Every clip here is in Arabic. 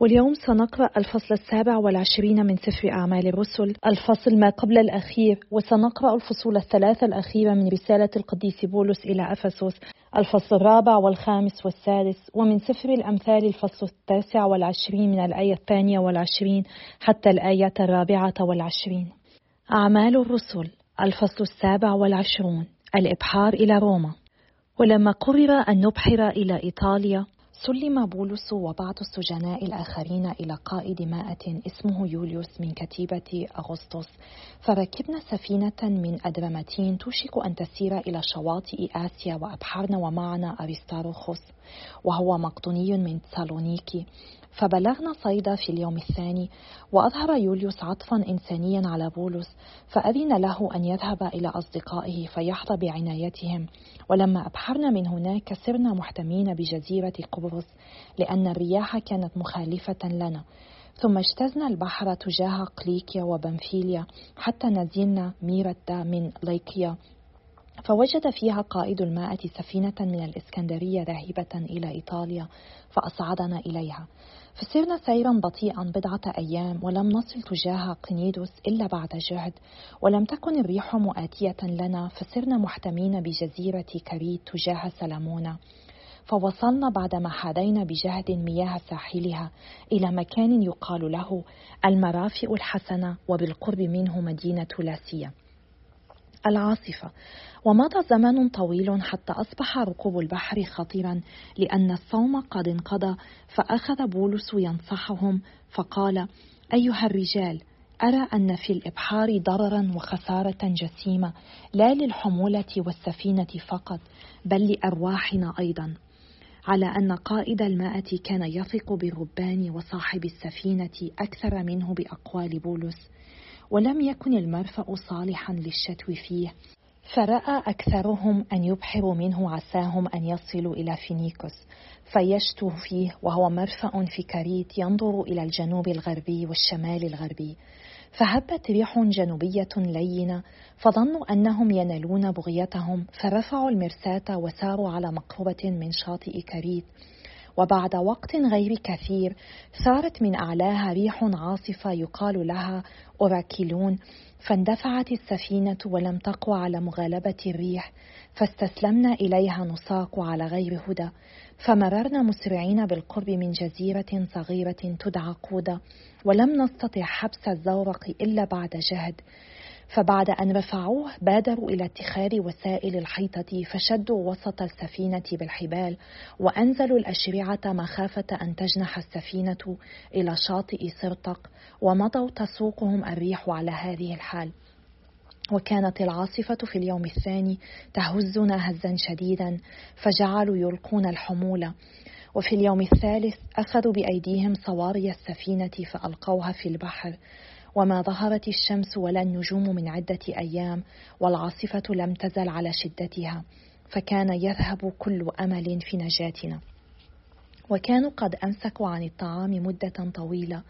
واليوم سنقرأ الفصل السابع والعشرين من سفر أعمال الرسل. الفصل ما قبل الأخير وسنقرأ الفصول الثلاثة الأخيرة من رسالة القديس بولس إلى أفسس. الفصل الرابع والخامس والسادس ومن سفر الأمثال الفصل التاسع والعشرين من الآية الثانية والعشرين حتى الآية الرابعة والعشرين. أعمال الرسل الفصل السابع والعشرون الإبحار إلى روما. ولما قرر أن نبحر إلى إيطاليا سلم بولس وبعض السجناء الآخرين إلى قائد مائة اسمه يوليوس من كتيبة أغسطس. فركبنا سفينة من أدرمتين توشك أن تسير إلى شواطئ آسيا وأبحرنا ومعنا أريستاروخوس وهو مقدوني من سالونيكي فبلغنا صيدا في اليوم الثاني وأظهر يوليوس عطفا إنسانيا على بولس فأذن له أن يذهب إلى أصدقائه فيحظى بعنايتهم. ولما أبحرنا من هناك سرنا محتمين بجزيرة قبرص لأن الرياح كانت مخالفة لنا. ثم اجتزنا البحر تجاه قليكيا وبنفيليا حتى نزلنا ميرتا من ليكيا فوجد فيها قائد الماء سفينة من الإسكندرية ذاهبة إلى إيطاليا فأصعدنا إليها. فسرنا سيرا بطيئا بضعة أيام ولم نصل تجاه قنيدوس إلا بعد جهد ولم تكن الريح مؤاتية لنا فسرنا محتمين بجزيرة كريت تجاه سلمونة فوصلنا بعدما حادينا بجهد مياه ساحلها إلى مكان يقال له المرافئ الحسنة وبالقرب منه مدينة لاسيا العاصفة. ومضى زمن طويل حتى أصبح ركوب البحر خطيرا لأن الصوم قد انقضى فأخذ بولس ينصحهم فقال أيها الرجال أرى أن في الإبحار ضررا وخسارة جسيمة لا للحمولة والسفينة فقط بل لأرواحنا أيضا. على أن قائد الماءة كان يثق بالربان وصاحب السفينة أكثر منه بأقوال بولس. ولم يكن المرفأ صالحا للشتو فيه. فرأى أكثرهم أن يبحروا منه عساهم أن يصلوا إلى فينيكوس فيشتوا فيه وهو مرفأ في كريت ينظر إلى الجنوب الغربي والشمال الغربي. فهبت ريح جنوبية لينة فظنوا أنهم ينالون بغيتهم فرفعوا المرساة وساروا على مقربة من شاطئ كريت. وبعد وقت غير كثير ثارت من أعلاها ريح عاصفة يقال لها أوراكيلون فاندفعت السفينة ولم تقوى على مغالبة الريح فاستسلمنا إليها نساق على غير هدى فمررنا مسرعين بالقرب من جزيرة صغيرة تدعى قودة ولم نستطع حبس الزورق إلا بعد جهد. فبعد أن رفعوه بادروا إلى اتخاذ وسائل الحيطة فشدوا وسط السفينة بالحبال وأنزلوا الأشرعة مخافة أن تجنح السفينة إلى شاطئ سرطق ومضوا تسوقهم الريح على هذه الحال. وكانت العاصفة في اليوم الثاني تهزنا هزا شديدا فجعلوا يلقون الحمولة. وفي اليوم الثالث أخذوا بأيديهم صواري السفينة فألقوها في البحر. وما ظهرت الشمس ولا النجوم من عدة أيام والعاصفة لم تزل على شدتها فكان يذهب كل أمل في نجاتنا. وكانوا قد أمسكوا عن الطعام مدة طويلة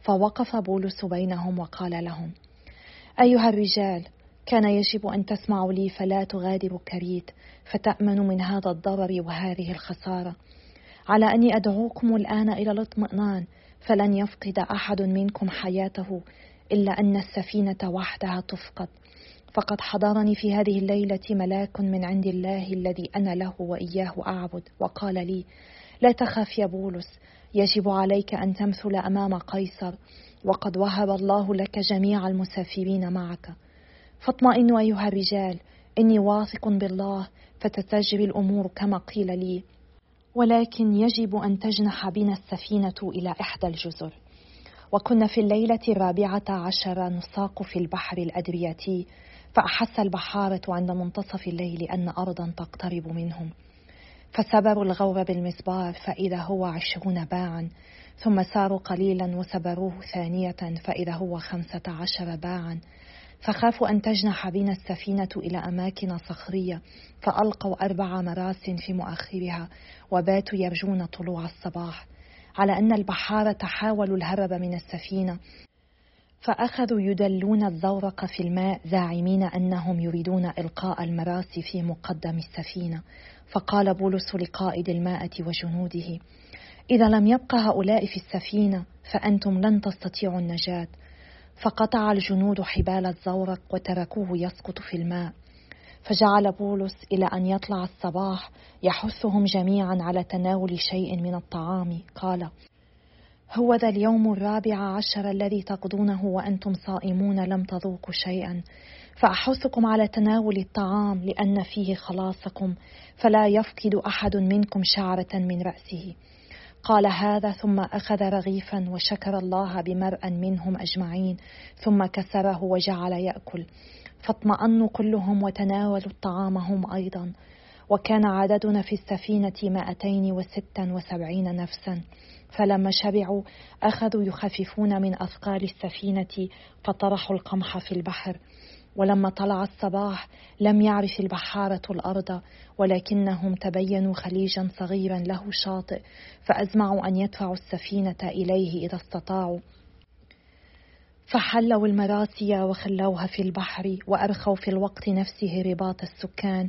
فوقف بولس بينهم وقال لهم أيها الرجال كان يجب أن تسمعوا لي فلا تغادروا كريت فتأمنوا من هذا الضرر وهذه الخسارة. على أني أدعوكم الآن إلى الاطمئنان فلن يفقد أحد منكم حياته إلا أن السفينة وحدها تفقد. فقد حضرني في هذه الليلة ملاك من عند الله الذي أنا له وإياه أعبد. وقال لي لا تخف يا بولس يجب عليك أن تمثل أمام قيصر وقد وهب الله لك جميع المسافرين معك. فاطمئنوا أيها الرجال إني واثق بالله فتتجري الأمور كما قيل لي. ولكن يجب أن تجنح بنا السفينة إلى إحدى الجزر. وكنا في الليلة الرابعة عشر نساق في البحر الأدرياتي فأحس البحارة عند منتصف الليل أن أرضا تقترب منهم. فسبروا الغور بالمسبار فإذا هو عشرون باعا ثم ساروا قليلا وسبروه ثانية فإذا هو خمسة عشر باعا. فخافوا أن تجنح بنا السفينة إلى أماكن صخرية فألقوا أربع مراس في مؤخرها وباتوا يرجون طلوع الصباح. على أن البحارة حاولوا الهرب من السفينة. فأخذوا يدلون الزورق في الماء زاعمين أنهم يريدون إلقاء المراس في مقدم السفينة. فقال بولس لقائد الماءة وجنوده إذا لم يبق هؤلاء في السفينة فأنتم لن تستطيعوا النجاة. فقطع الجنود حبال الزورق وتركوه يسقط في الماء. فجعل بولس إلى أن يطلع الصباح يحثهم جميعا على تناول شيء من الطعام. قال هو ذا اليوم الرابع عشر الذي تقضونه وأنتم صائمون لم تذوقوا شيئا. فأحثكم على تناول الطعام لأن فيه خلاصكم فلا يفقد أحد منكم شعرة من رأسه. قال هذا ثم أخذ رغيفا وشكر الله بمرأ منهم أجمعين ثم كسره وجعل يأكل. فاطمأنوا كلهم وتناولوا الطعام هم أيضا. وكان عددنا في السفينة مائتين وستا وسبعين نفسا. فلما شبعوا أخذوا يخففون من أثقال السفينة فطرحوا القمح في البحر. ولما طلع الصباح لم يعرف البحارة الأرض ولكنهم تبينوا خليجا صغيرا له شاطئ. فأزمعوا أن يدفعوا السفينة إليه إذا استطاعوا. فحلوا المراسي وخلوها في البحر وأرخوا في الوقت نفسه رباط السكان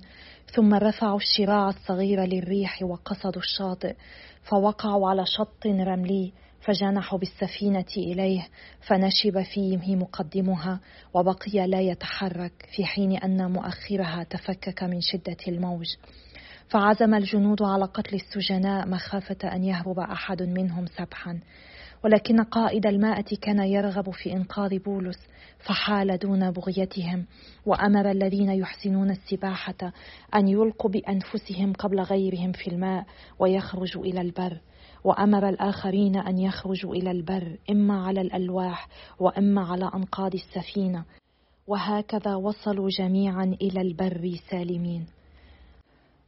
ثم رفعوا الشراع الصغير للريح وقصدوا الشاطئ فوقعوا على شط رملي فجنحوا بالسفينة إليه فنشب فيه مقدمها وبقي لا يتحرك في حين أن مؤخرها تفكك من شدة الموج. فعزم الجنود على قتل السجناء مخافة أن يهرب أحد منهم سبحا. ولكن قائد المائة كان يرغب في إنقاذ بولس فحال دون بغيتهم وأمر الذين يحسنون السباحة أن يلقوا بأنفسهم قبل غيرهم في الماء ويخرجوا إلى البر وأمر الآخرين أن يخرجوا إلى البر إما على الألواح وإما على أنقاض السفينة. وهكذا وصلوا جميعا إلى البر سالمين.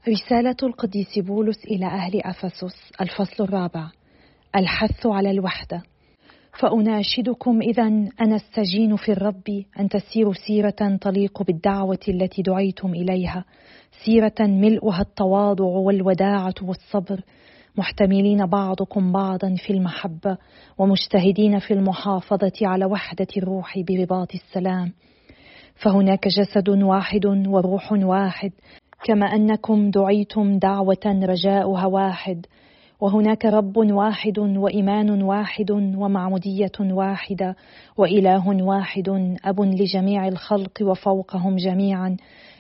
رسالة القديس بولس إلى أهل أفسس الفصل الرابع. الحث على الوحدة. فأناشدكم إذا أنا السجين في الرب أن تسيروا سيرة تليق بالدعوة التي دعيتم إليها سيرة ملؤها التواضع والوداعة والصبر. محتملين بعضكم بعضا في المحبة ومجتهدين في المحافظة على وحدة الروح برباط السلام. فهناك جسد واحد وروح واحد كما أنكم دعيتم دعوة رجاؤها واحد. وهناك رب واحد وإيمان واحد ومعمودية واحدة وإله واحد أب لجميع الخلق وفوقهم جميعا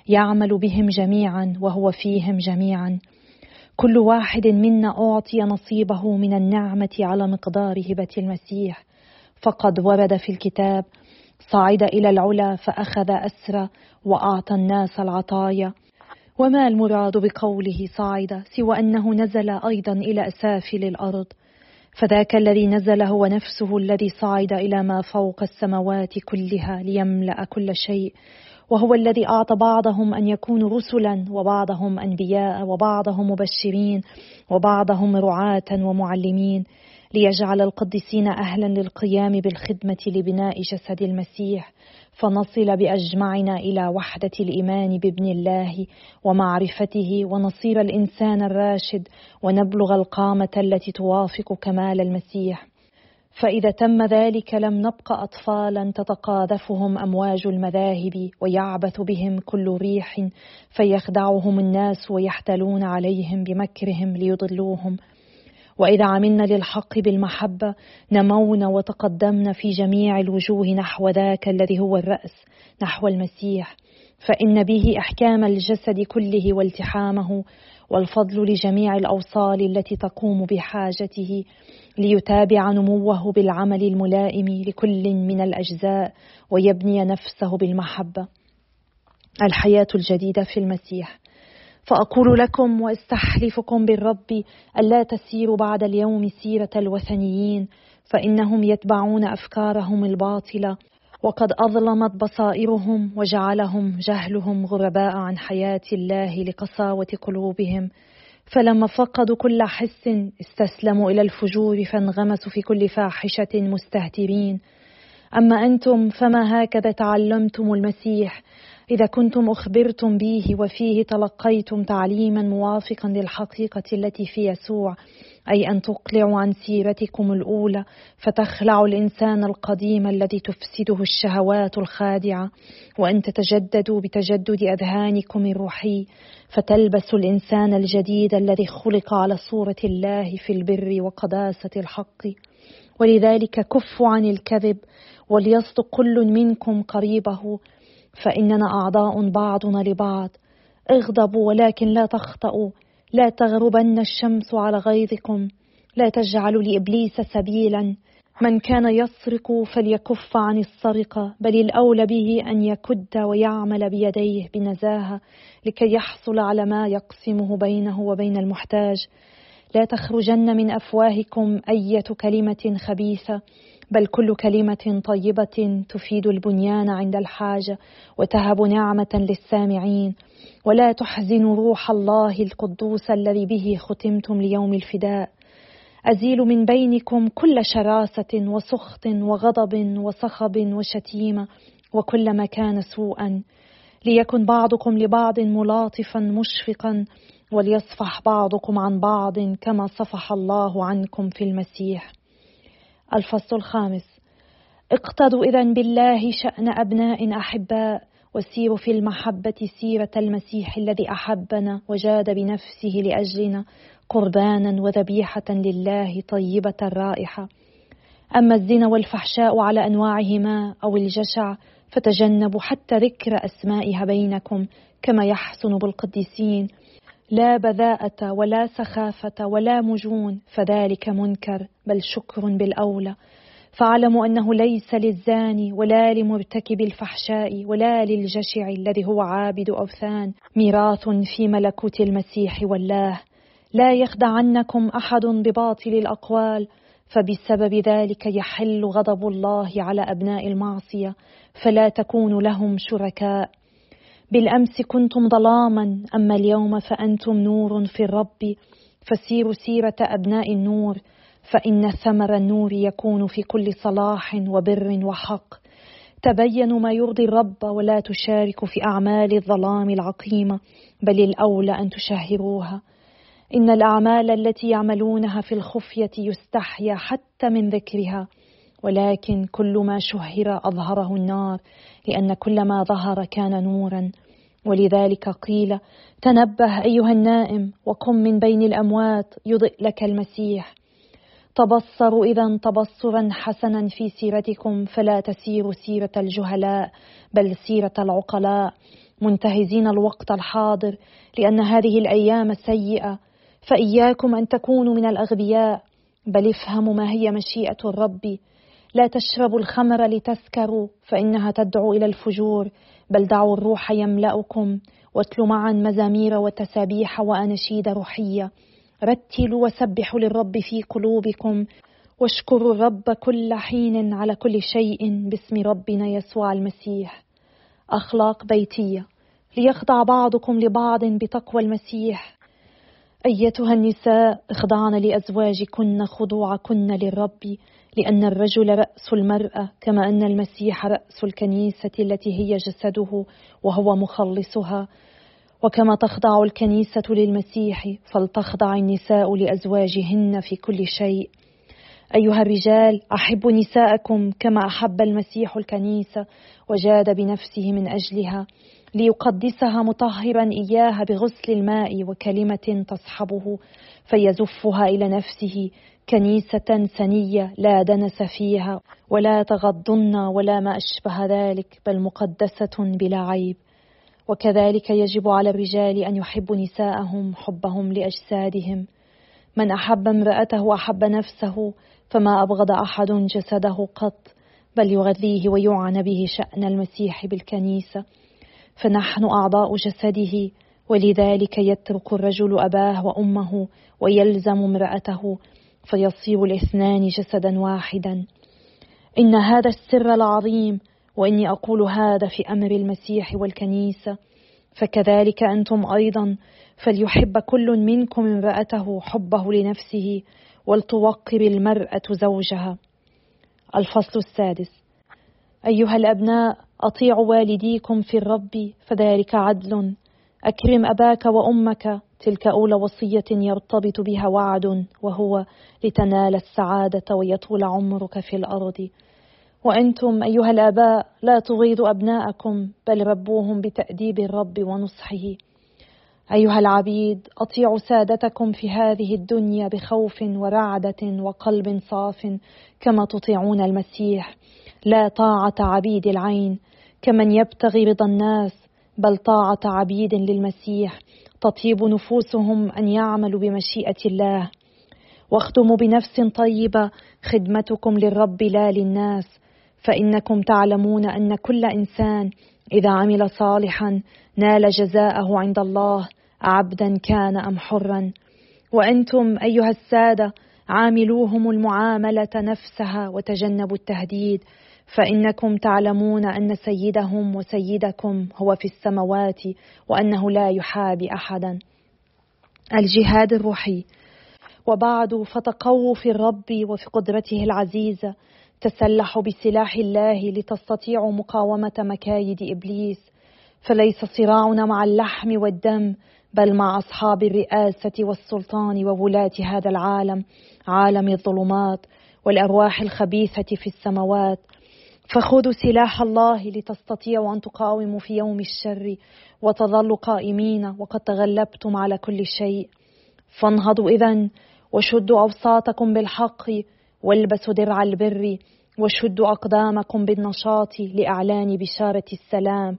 يعمل بهم جميعا وهو فيهم جميعا. كل واحد منا أعطي نصيبه من النعمة على مقدار هبة المسيح. فقد ورد في الكتاب صعد إلى العلا فأخذ أسرى وأعطى الناس العطايا. وما المراد بقوله صعد سوى أنه نزل أيضا إلى اسافل الأرض فذاك الذي نزل هو نفسه الذي صعد إلى ما فوق السماوات كلها ليملأ كل شيء. وهو الذي أعطى بعضهم أن يكونوا رسلا وبعضهم أنبياء وبعضهم مبشرين وبعضهم رعاة ومعلمين ليجعل القديسين أهلا للقيام بالخدمة لبناء جسد المسيح. فنصل بأجمعنا إلى وحدة الإيمان بابن الله ومعرفته ونصير الإنسان الراشد ونبلغ القامة التي توافق كمال المسيح. فإذا تم ذلك لم نبق اطفالا تتقاذفهم أمواج المذاهب ويعبث بهم كل ريح فيخدعهم الناس ويحتلون عليهم بمكرهم ليضلوهم. وإذا عملنا للحق بالمحبة نمونا وتقدمنا في جميع الوجوه نحو ذاك الذي هو الرأس نحو المسيح. فإن به أحكام الجسد كله والتحامه والفضل لجميع الأوصال التي تقوم بحاجته ليتابع نموه بالعمل الملائم لكل من الأجزاء ويبني نفسه بالمحبة. الحياة الجديدة في المسيح. فأقول لكم وأستحلفكم بالرب ألا تسيروا بعد اليوم سيرة الوثنيين فإنهم يتبعون أفكارهم الباطلة. وقد أظلمت بصائرهم وجعلهم جهلهم غرباء عن حياة الله لقساوة قلوبهم. فلما فقدوا كل حس استسلموا إلى الفجور فانغمسوا في كل فاحشة مستهترين. أما أنتم فما هكذا تعلمتم المسيح؟ إذا كنتم أخبرتم به وفيه تلقيتم تعليما موافقا للحقيقة التي في يسوع أي أن تقلعوا عن سيرتكم الأولى فتخلعوا الإنسان القديم الذي تفسده الشهوات الخادعة وأن تتجددوا بتجدد أذهانكم الروحي فتلبسوا الإنسان الجديد الذي خلق على صورة الله في البر وقداسة الحق. ولذلك كفوا عن الكذب وليصدق كل منكم قريبه فإننا أعضاء بعضنا لبعض. اغضبوا ولكن لا تخطئوا لا تغربن الشمس على غيظكم. لا تجعلوا لإبليس سبيلا. من كان يسرق فليكف عن السرقة بل الأولى به أن يكد ويعمل بيديه بنزاهة لكي يحصل على ما يقسمه بينه وبين المحتاج. لا تخرجن من أفواهكم أية كلمة خبيثة. بل كل كلمة طيبة تفيد البنيان عند الحاجة وتهب نعمة للسامعين. ولا تحزنوا روح الله القدوس الذي به ختمتم ليوم الفداء. أزيل من بينكم كل شراسة وسخط وغضب وصخب وشتيمة وكل ما كان سوءا. ليكن بعضكم لبعض ملاطفا مشفقا وليصفح بعضكم عن بعض كما صفح الله عنكم في المسيح. الفصل الخامس. اقتضوا إذا بالله شأن أبناء أحباء وسيروا في المحبة سيرة المسيح الذي أحبنا وجاد بنفسه لأجلنا قربانا وذبيحة لله طيبة الرائحة أما الزنا والفحشاء على أنواعهما أو الجشع فتجنبوا حتى ذكر أسمائها بينكم كما يحسن بالقديسين. لا بذاءة ولا سخافة ولا مجون فذلك منكر بل شكر بالأولى. فاعلموا أنه ليس للزاني ولا لمرتكب الفحشاء ولا للجشع الذي هو عابد أوثان ميراث في ملكوت المسيح والله. لا يخدعنكم أحد بباطل الأقوال فبسبب ذلك يحل غضب الله على أبناء المعصية فلا تكونوا لهم شركاء. بالأمس كنتم ظلاما أما اليوم فأنتم نور في الرب فسيروا سيرة أبناء النور فإن ثمر النور يكون في كل صلاح وبر وحق. تبينوا ما يرضي الرب ولا تشاركوا في أعمال الظلام العقيمة بل الأولى أن تشهروها. إن الأعمال التي يعملونها في الخفية يستحيا حتى من ذكرها ولكن كل ما شهر أظهره النار لأن كل ما ظهر كان نورا. ولذلك قيل تنبه أيها النائم وقم من بين الأموات يضئ لك المسيح. تبصروا إذا تبصرا حسنا في سيرتكم فلا تسيروا سيرة الجهلاء بل سيرة العقلاء. منتهزين الوقت الحاضر لأن هذه الأيام سيئة. فإياكم أن تكونوا من الأغبياء. بل افهموا ما هي مشيئة الرب لا تشربوا الخمر لتسكروا فإنها تدعو إلى الفجور. بل دعوا الروح يملأكم واتلوا معا مزامير وتسابيح وأناشيد روحية. رتلوا وسبحوا للرب في قلوبكم واشكروا الرب كل حين على كل شيء باسم ربنا يسوع المسيح. أخلاق بيتية. ليخضع بعضكم لبعض بتقوى المسيح. أيتها النساء اخضعن لأزواجكن خضوعكن للرب. لأن الرجل رأس المرأة كما أن المسيح رأس الكنيسة التي هي جسده وهو مخلصها. وكما تخضع الكنيسة للمسيح فلتخضع النساء لأزواجهن في كل شيء. أيها الرجال أحبوا نساءكم كما أحب المسيح الكنيسة وجاد بنفسه من أجلها ليقدسها مطهرا إياها بغسل الماء وكلمة تصحبه فيزفها إلى نفسه كنيسة سنية لا دنس فيها ولا تغضن ولا ما أشبه ذلك بل مقدسة بلا عيب. وكذلك يجب على الرجال أن يحبوا نساءهم حبهم لأجسادهم. من أحب امرأته أحب نفسه فما أبغض أحد جسده قط بل يغذيه ويعنى به شأن المسيح بالكنيسة. فنحن أعضاء جسده ولذلك يترك الرجل أباه وأمه ويلزم امرأته فيصير الاثنان جسدا واحدا. إن هذا السر العظيم وإني أقول هذا في أمر المسيح والكنيسة. فكذلك أنتم أيضا فليحب كل منكم امرأته حبه لنفسه ولتوقر المرأة زوجها. الفصل السادس. أيها الأبناء أطيعوا والديكم في الرب فذلك عدل. أكرم أباك وأمك تلك أولى وصية يرتبط بها وعد وهو لتنال السعادة ويطول عمرك في الأرض. وأنتم أيها الآباء لا تغيظوا أبناءكم بل ربوهم بتأديب الرب ونصحه. أيها العبيد أطيعوا سادتكم في هذه الدنيا بخوف ورعدة وقلب صاف كما تطيعون المسيح. لا طاعة عبيد العين كمن يبتغي رضا الناس بل طاعة عبيد للمسيح. تطيب نفوسهم أن يعملوا بمشيئة الله. واخدموا بنفس طيبة خدمتكم للرب لا للناس. فإنكم تعلمون أن كل إنسان إذا عمل صالحا نال جزاءه عند الله عبدا كان أم حرا. وأنتم أيها السادة عاملوهم المعاملة نفسها وتجنبوا التهديد. فإنكم تعلمون أن سيدهم وسيدكم هو في السماوات وأنه لا يحابي أحدا. الجهاد الروحي. وبعد فتقووا في الرب وفي قدرته العزيزة تسلحوا بسلاح الله لتستطيعوا مقاومة مكايد إبليس. فليس صراعنا مع اللحم والدم بل مع أصحاب الرئاسة والسلطان وولاة هذا العالم عالم الظلمات والأرواح الخبيثة في السماوات. فخذوا سلاح الله لتستطيعوا أن تقاوموا في يوم الشر وتظلوا قائمين وقد تغلبتم على كل شيء. فانهضوا إذا وشدوا أوساطكم بالحق والبسوا درع البر وشدوا أقدامكم بالنشاط لإعلان بشارة السلام.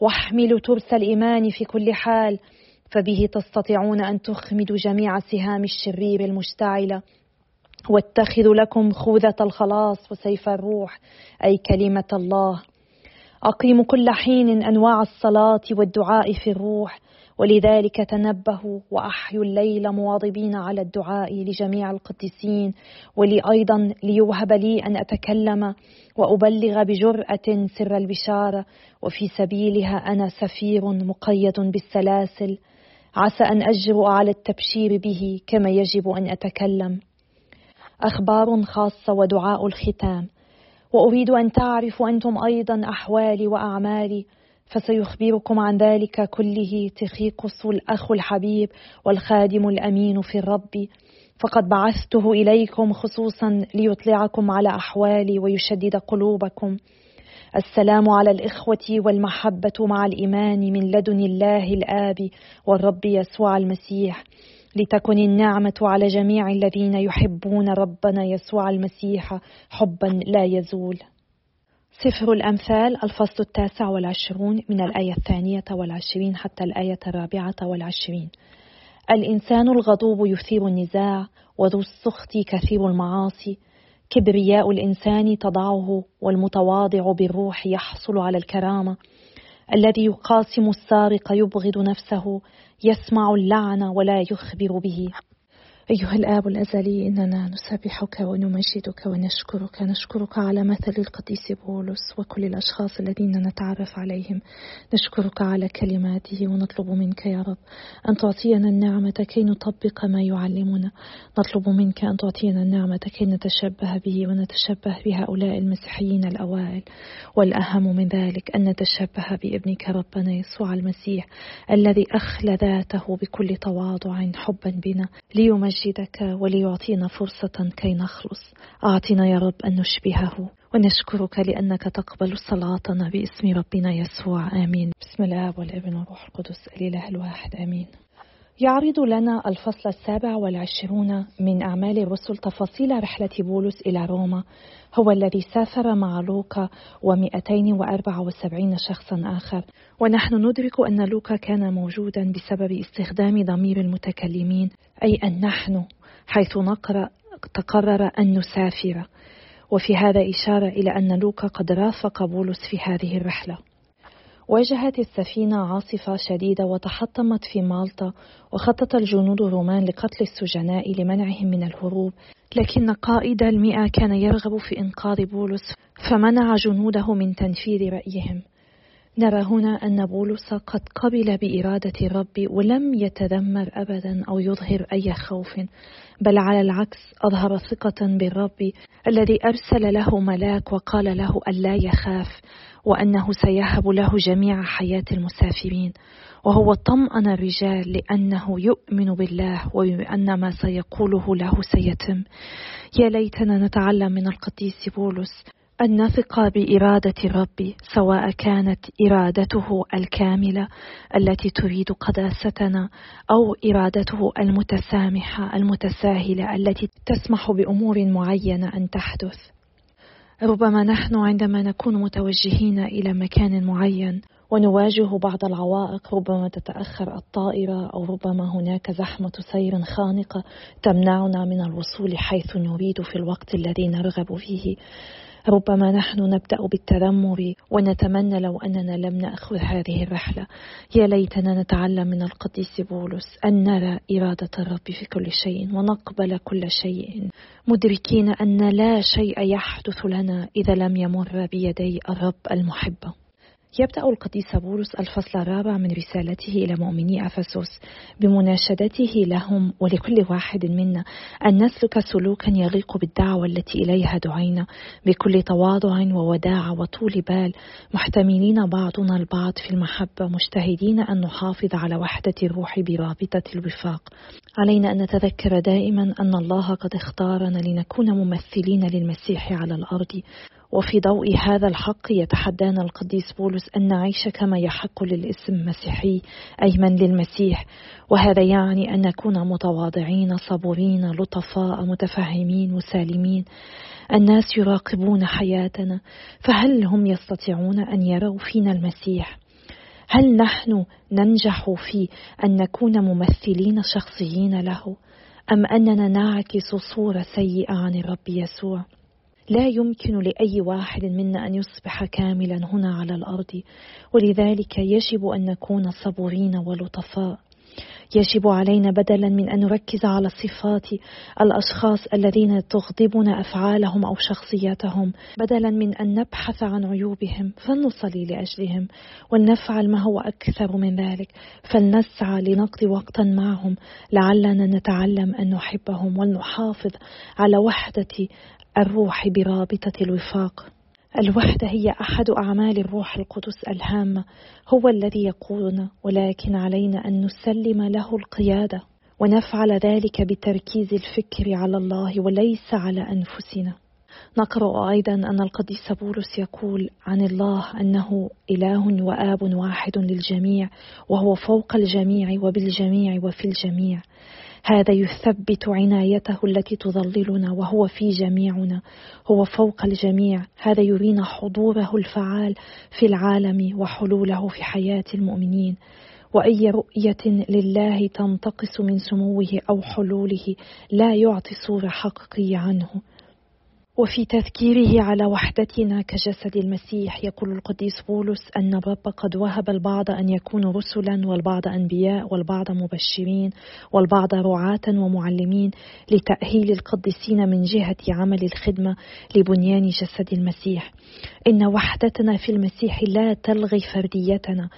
واحملوا ترس الإيمان في كل حال فبه تستطيعون أن تخمدوا جميع سهام الشرير المشتعلة. واتخذوا لكم خوذة الخلاص وسيف الروح أي كلمة الله. أقيموا كل حين أنواع الصلاة والدعاء في الروح ولذلك تنبهوا وأحيوا الليل مواظبين على الدعاء لجميع القديسين ولي أيضا ليوهب لي أن أتكلم وأبلغ بجرأة سر البشارة وفي سبيلها أنا سفير مقيد بالسلاسل. عسى أن أجرؤ على التبشير به كما يجب أن أتكلم. أخبار خاصة ودعاء الختام. وأريد أن تعرفوا أنتم أيضا أحوالي وأعمالي فسيخبركم عن ذلك كله تخيقس الأخ الحبيب والخادم الأمين في الرب. فقد بعثته إليكم خصوصا ليطلعكم على أحوالي ويشدد قلوبكم. السلام على الإخوة والمحبة مع الإيمان من لدن الله الآب والرب يسوع المسيح. لتكن النعمة على جميع الذين يحبون ربنا يسوع المسيح حبا لا يزول. سفر الأمثال الفصل التاسع والعشرون من الآية الثانية والعشرين حتى الآية الرابعة والعشرين. الإنسان الغضوب يثير النزاع وذو السخط كثير المعاصي. كبرياء الإنسان تضعه والمتواضع بالروح يحصل على الكرامة. الذي يقاسم السارق يبغض نفسه يسمع اللعن ولا يخبر به. أيها الآب الأزلي إننا نسبحك ونمجدك ونشكرك. نشكرك على مثل القديس بولس وكل الأشخاص الذين نتعرف عليهم. نشكرك على كلماته ونطلب منك يا رب أن تعطينا النعمة كي نطبق ما يعلمنا. نطلب منك أن تعطينا النعمة كي نتشبه به ونتشبه بهؤلاء المسيحيين الأوائل. والأهم من ذلك أن نتشبه بابنك ربنا يسوع المسيح الذي أخلى ذاته بكل تواضع حبا بنا ليمجد نمجدك وليعطينا فرصة كي نخلص. أعطنا يا رب أن نشبهه ونشكرك لأنك تقبل صلاتنا باسم ربنا يسوع. آمين. بسم الله والابن والروح القدس الإله الواحد. آمين. يعرض لنا الفصل السابع والعشرون من أعمال الرسل تفاصيل رحلة بولس إلى روما. هو الذي سافر مع لوكا و274 شخصا آخر. ونحن ندرك أن لوكا كان موجودا بسبب استخدام ضمير المتكلمين أي أن نحن حيث نقرأ تقرر أن نسافر. وفي هذا إشارة إلى أن لوكا قد رافق بولس في هذه الرحلة. واجهت السفينة عاصفة شديدة وتحطمت في مالطا وخطط الجنود الرومان لقتل السجناء لمنعهم من الهروب. لكن قائد المئة كان يرغب في إنقاذ بولس فمنع جنوده من تنفيذ رأيهم. نرى هنا أن بولس قد قبل بإرادة الرب ولم يتذمر أبدا أو يظهر أي خوف. بل على العكس أظهر ثقة بالرب الذي أرسل له ملاك وقال له ألا يخاف وأنه سيهب له جميع حياة المسافرين. وهو طمأن الرجال لأنه يؤمن بالله وبأن ما سيقوله له سيتم. يا ليتنا نتعلم من القديس بولس أن نثق بإرادة الرب سواء كانت إرادته الكاملة التي تريد قداستنا أو إرادته المتسامحة المتساهلة التي تسمح بأمور معينة أن تحدث. ربما نحن عندما نكون متوجهين إلى مكان معين ونواجه بعض العوائق ربما تتأخر الطائرة أو ربما هناك زحمة سير خانقة تمنعنا من الوصول حيث نريد في الوقت الذي نرغب فيه ربما نحن نبدأ بالتذمر ونتمنى لو أننا لم نأخذ هذه الرحلة. يا ليتنا نتعلم من القديس بولس أن نرى إرادة الرب في كل شيء ونقبل كل شيء. مدركين أن لا شيء يحدث لنا إذا لم يمر بيدي الرب المحبة. يبدأ القديس بولس الفصل الرابع من رسالته إلى مؤمني أفسس بمناشدته لهم ولكل واحد منا أن نسلك سلوكا يليق بالدعوة التي إليها دعينا بكل تواضع ووداع وطول بال. محتملين بعضنا البعض في المحبة مجتهدين أن نحافظ على وحدة الروح برابطة الوفاق. علينا أن نتذكر دائما أن الله قد اختارنا لنكون ممثلين للمسيح على الأرض. وفي ضوء هذا الحق يتحدانا القديس بولس أن نعيش كما يحق للاسم مسيحي أي من للمسيح. وهذا يعني أن نكون متواضعين صبورين لطفاء متفهمين مسالمين. الناس يراقبون حياتنا فهل هم يستطيعون أن يروا فينا المسيح؟ هل نحن ننجح في أن نكون ممثلين شخصيين له؟ أم أننا نعكس صورة سيئة عن الرب يسوع؟ لا يمكن لأي واحد منا أن يصبح كاملا هنا على الأرض. ولذلك يجب أن نكون صبورين ولطفاء. يجب علينا بدلا من أن نركز على صفات الأشخاص الذين تغضبنا أفعالهم أو شخصياتهم. بدلا من أن نبحث عن عيوبهم فلنصلي لأجلهم ولنفعل ما هو أكثر من ذلك. فلنسعى لنقضي وقتا معهم لعلنا نتعلم أن نحبهم ولنحافظ على وحدة الروح برابطة الوفاق. الوحدة هي أحد أعمال الروح القدس الهامة هو الذي يقودنا ولكن علينا أن نسلم له القيادة ونفعل ذلك بتركيز الفكر على الله وليس على أنفسنا. نقرأ أيضا أن القديس بولس يقول عن الله أنه إله وآب واحد للجميع وهو فوق الجميع وبالجميع وفي الجميع. هذا يثبت عنايته التي تظللنا وهو في جميعنا هو فوق الجميع. هذا يرينا حضوره الفعال في العالم وحلوله في حياة المؤمنين. وأي رؤية لله تنتقص من سموه أو حلوله لا يعطي صوره حقيقية عنه. وفي تذكيره على وحدتنا كجسد المسيح يقول القديس بولس أن الرب قد وهب البعض أن يكونوا رسلا والبعض أنبياء والبعض مبشرين والبعض رعاة ومعلمين لتأهيل القديسين من جهة عمل الخدمة لبنيان جسد المسيح. إن وحدتنا في المسيح لا تلغي فرديتنا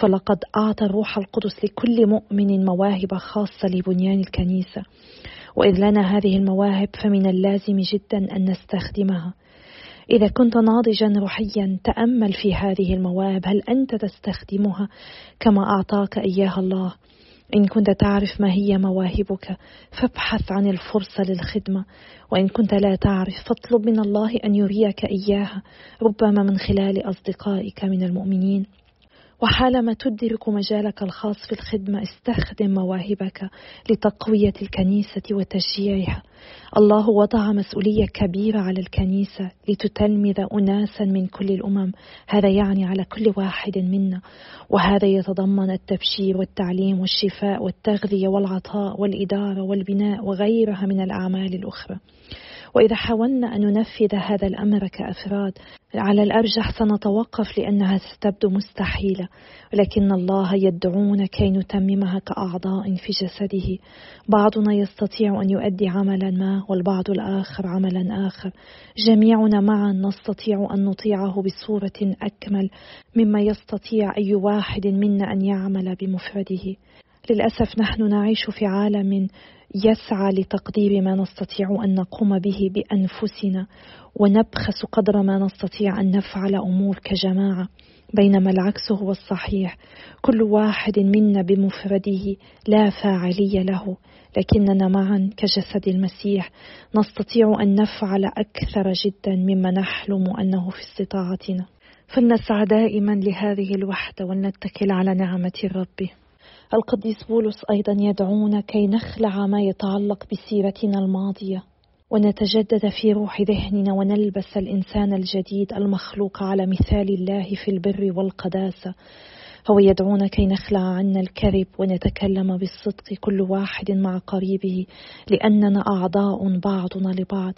فلقد أعطى الروح القدس لكل مؤمن مواهب خاصة لبنيان الكنيسة. وإذ لنا هذه المواهب فمن اللازم جدا أن نستخدمها. إذا كنت ناضجا روحيا تأمل في هذه المواهب. هل أنت تستخدمها كما أعطاك إياها الله؟ إن كنت تعرف ما هي مواهبك فابحث عن الفرصة للخدمة. وإن كنت لا تعرف فاطلب من الله أن يريك إياها. ربما من خلال أصدقائك من المؤمنين. وحالما تدرك مجالك الخاص في الخدمة استخدم مواهبك لتقوية الكنيسة وتشجيعها الله وضع مسؤولية كبيرة على الكنيسة لتتلمذ أناسا من كل الأمم. هذا يعني على كل واحد منا. وهذا يتضمن التبشير والتعليم والشفاء والتغذية والعطاء والإدارة والبناء وغيرها من الأعمال الأخرى. وإذا حاولنا أن ننفذ هذا الأمر كأفراد على الأرجح سنتوقف لأنها ستبدو مستحيلة. ولكن الله يدعونا كي نتممها كأعضاء في جسده. بعضنا يستطيع أن يؤدي عملا ما والبعض الآخر عملا آخر. جميعنا معا نستطيع أن نطيعه بصورة أكمل مما يستطيع أي واحد منا أن يعمل بمفرده. للأسف نحن نعيش في عالم يسعى لتقدير ما نستطيع أن نقوم به بأنفسنا ونبخس قدر ما نستطيع أن نفعل أمور كجماعة بينما العكس هو الصحيح. كل واحد منا بمفرده لا فاعلية له لكننا معا كجسد المسيح. نستطيع أن نفعل أكثر جدا مما نحلم أنه في استطاعتنا. فلنسعى دائما لهذه الوحدة ولنتكل على نعمة الرب. القديس بولس أيضا يدعونا كي نخلع ما يتعلق بسيرتنا الماضية ونتجدد في روح ذهننا ونلبس الإنسان الجديد المخلوق على مثال الله في البر والقداسة. هو يدعونا كي نخلع عنا الكذب ونتكلم بالصدق كل واحد مع قريبه لأننا أعضاء بعضنا لبعض.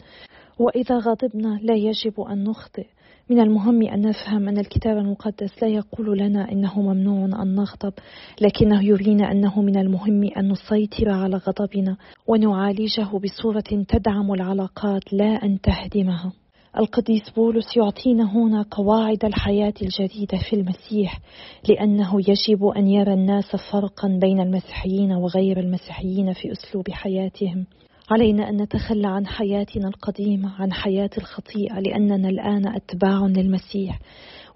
وإذا غضبنا لا يجب أن نخطئ. من المهم أن نفهم أن الكتاب المقدس لا يقول لنا إنه ممنوع أن نغضب لكنه يرينا أنه من المهم أن نسيطر على غضبنا ونعالجه بصورة تدعم العلاقات لا أن تهدمها. القديس بولس يعطينا هنا قواعد الحياة الجديدة في المسيح لأنه يجب أن يرى الناس فرقا بين المسيحيين وغير المسيحيين في أسلوب حياتهم. علينا أن نتخلى عن حياتنا القديمة عن حياة الخطيئة لأننا الآن أتباع للمسيح.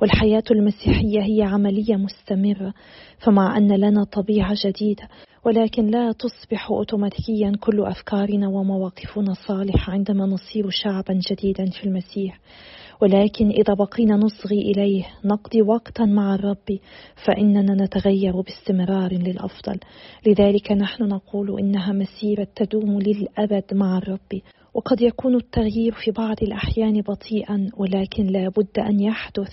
والحياة المسيحية هي عملية مستمرة فمع أن لنا طبيعة جديدة ولكن لا تصبح أوتوماتيكيا كل أفكارنا ومواقفنا صالحة عندما نصير شعبا جديدا في المسيح. ولكن إذا بقينا نصغي إليه نقضي وقتا مع الرب فإننا نتغير باستمرار للأفضل. لذلك نحن نقول إنها مسيرة تدوم للأبد مع الرب وقد يكون التغيير في بعض الأحيان بطيئا ولكن لا بد أن يحدث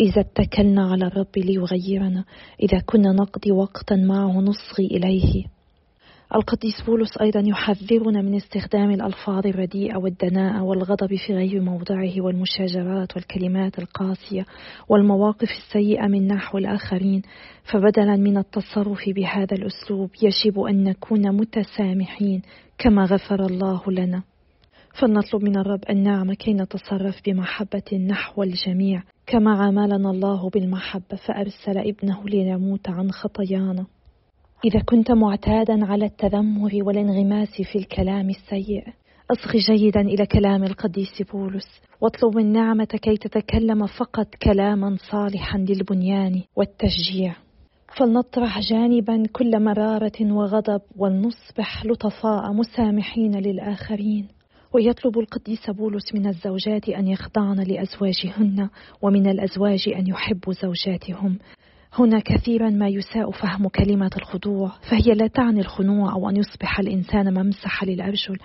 إذا اتكلنا على الرب ليغيرنا. إذا كنا نقضي وقتا معه نصغي إليه. القديس بولس أيضا يحذرنا من استخدام الألفاظ الرديئة والدناءة والغضب في غير موضعه والمشاجرات والكلمات القاسية والمواقف السيئة من نحو الآخرين. فبدلا من التصرف بهذا الأسلوب يجب أن نكون متسامحين كما غفر الله لنا. فلنطلب من الرب النعمة كي نتصرف بمحبة نحو الجميع. كما عاملنا الله بالمحبة فأرسل ابنه ليموت عن خطايانا. إذا كنت معتادا على التذمر والانغماس في الكلام السيء أصغ جيدا إلى كلام القديس بولس واطلب النعمة كي تتكلم فقط كلاما صالحا للبنيان والتشجيع. فلنطرح جانبا كل مرارة وغضب ولنصبح لطفاء مسامحين للآخرين. ويطلب القديس بولس من الزوجات أن يخضعن لأزواجهن ومن الأزواج أن يحبوا زوجاتهم. هنا كثيرا ما يساء فهم كلمة الخضوع فهي لا تعني الخنوع أو أن يصبح الإنسان ممسحة للأرجل.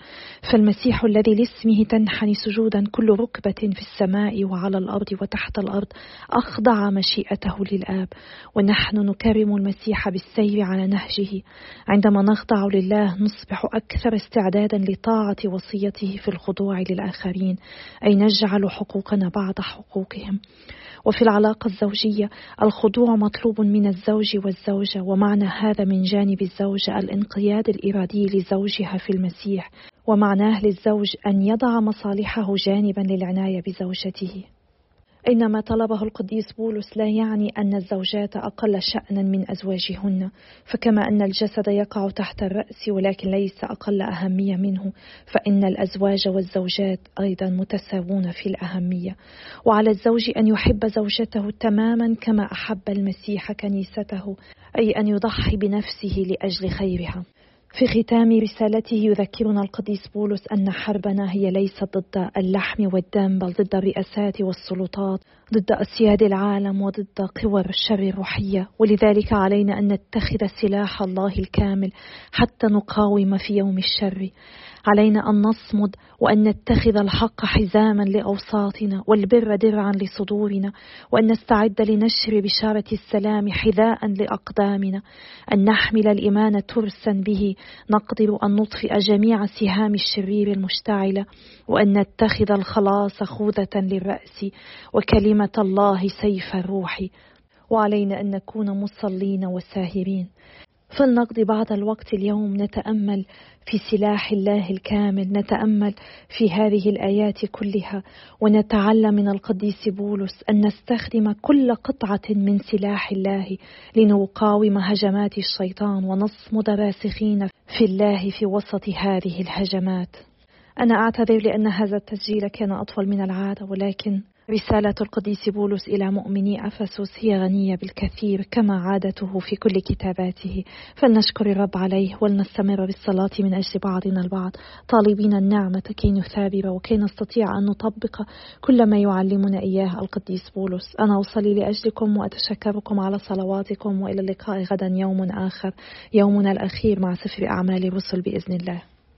فالمسيح الذي لاسمه تنحني سجودا كل ركبة في السماء وعلى الأرض وتحت الأرض أخضع مشيئته للآب. ونحن نكرم المسيح بالسير على نهجه. عندما نخضع لله نصبح أكثر استعدادا لطاعة وصيته في الخضوع للآخرين أي نجعل حقوقنا بعد حقوقهم. وفي العلاقة الزوجية الخضوع مطلوب من الزوج والزوجة ومعنى هذا من جانب الزوجة الانقياد الإرادي لزوجها في المسيح ومعناه للزوج أن يضع مصالحه جانبا للعناية بزوجته. إنما طلبه القديس بولس لا يعني أن الزوجات أقل شأنا من أزواجهن فكما أن الجسد يقع تحت الرأس ولكن ليس أقل أهمية منه فإن الأزواج والزوجات أيضا متساوون في الأهمية. وعلى الزوج أن يحب زوجته تماما كما أحب المسيح كنيسته أي أن يضحي بنفسه لأجل خيرها. في ختام رسالته يذكرنا القديس بولس أن حربنا هي ليست ضد اللحم والدم بل ضد الرئاسات والسلطات ضد أسياد العالم وضد قوى الشر الروحية. ولذلك علينا أن نتخذ سلاح الله الكامل حتى نقاوم في يوم الشر. علينا أن نصمد وأن نتخذ الحق حزاما لأوساطنا والبر درعا لصدورنا وأن نستعد لنشر بشارة السلام حذاء لأقدامنا أن نحمل الإيمان ترسا به نقدر أن نطفئ جميع سهام الشرير المشتعلة وأن نتخذ الخلاص خوذة للرأس وكلمة الله سيف الروح وعلينا أن نكون مصلين وساهرين فلنقضي بعض الوقت اليوم نتأمل في سلاح الله الكامل نتأمل في هذه الآيات كلها ونتعلم من القديس بولس أن نستخدم كل قطعة من سلاح الله لنقاوم هجمات الشيطان ونصمد راسخين في الله في وسط هذه الهجمات. أنا أعتذر لأن هذا التسجيل كان أطول من العادة ولكن رسالة القديس بولس إلى مؤمني أفسس هي غنية بالكثير كما عادته في كل كتاباته. فلنشكر الرب عليه ولنستمر بالصلاة من أجل بعضنا البعض. طالبين النعمة كي نثابر وكي نستطيع أن نطبق كل ما يعلمنا إياه القديس بولس. أنا أصلي لأجلكم وأتشكركم على صلواتكم وإلى اللقاء غدا يوم آخر يومنا الأخير مع سفر أعمال الرسل بإذن الله.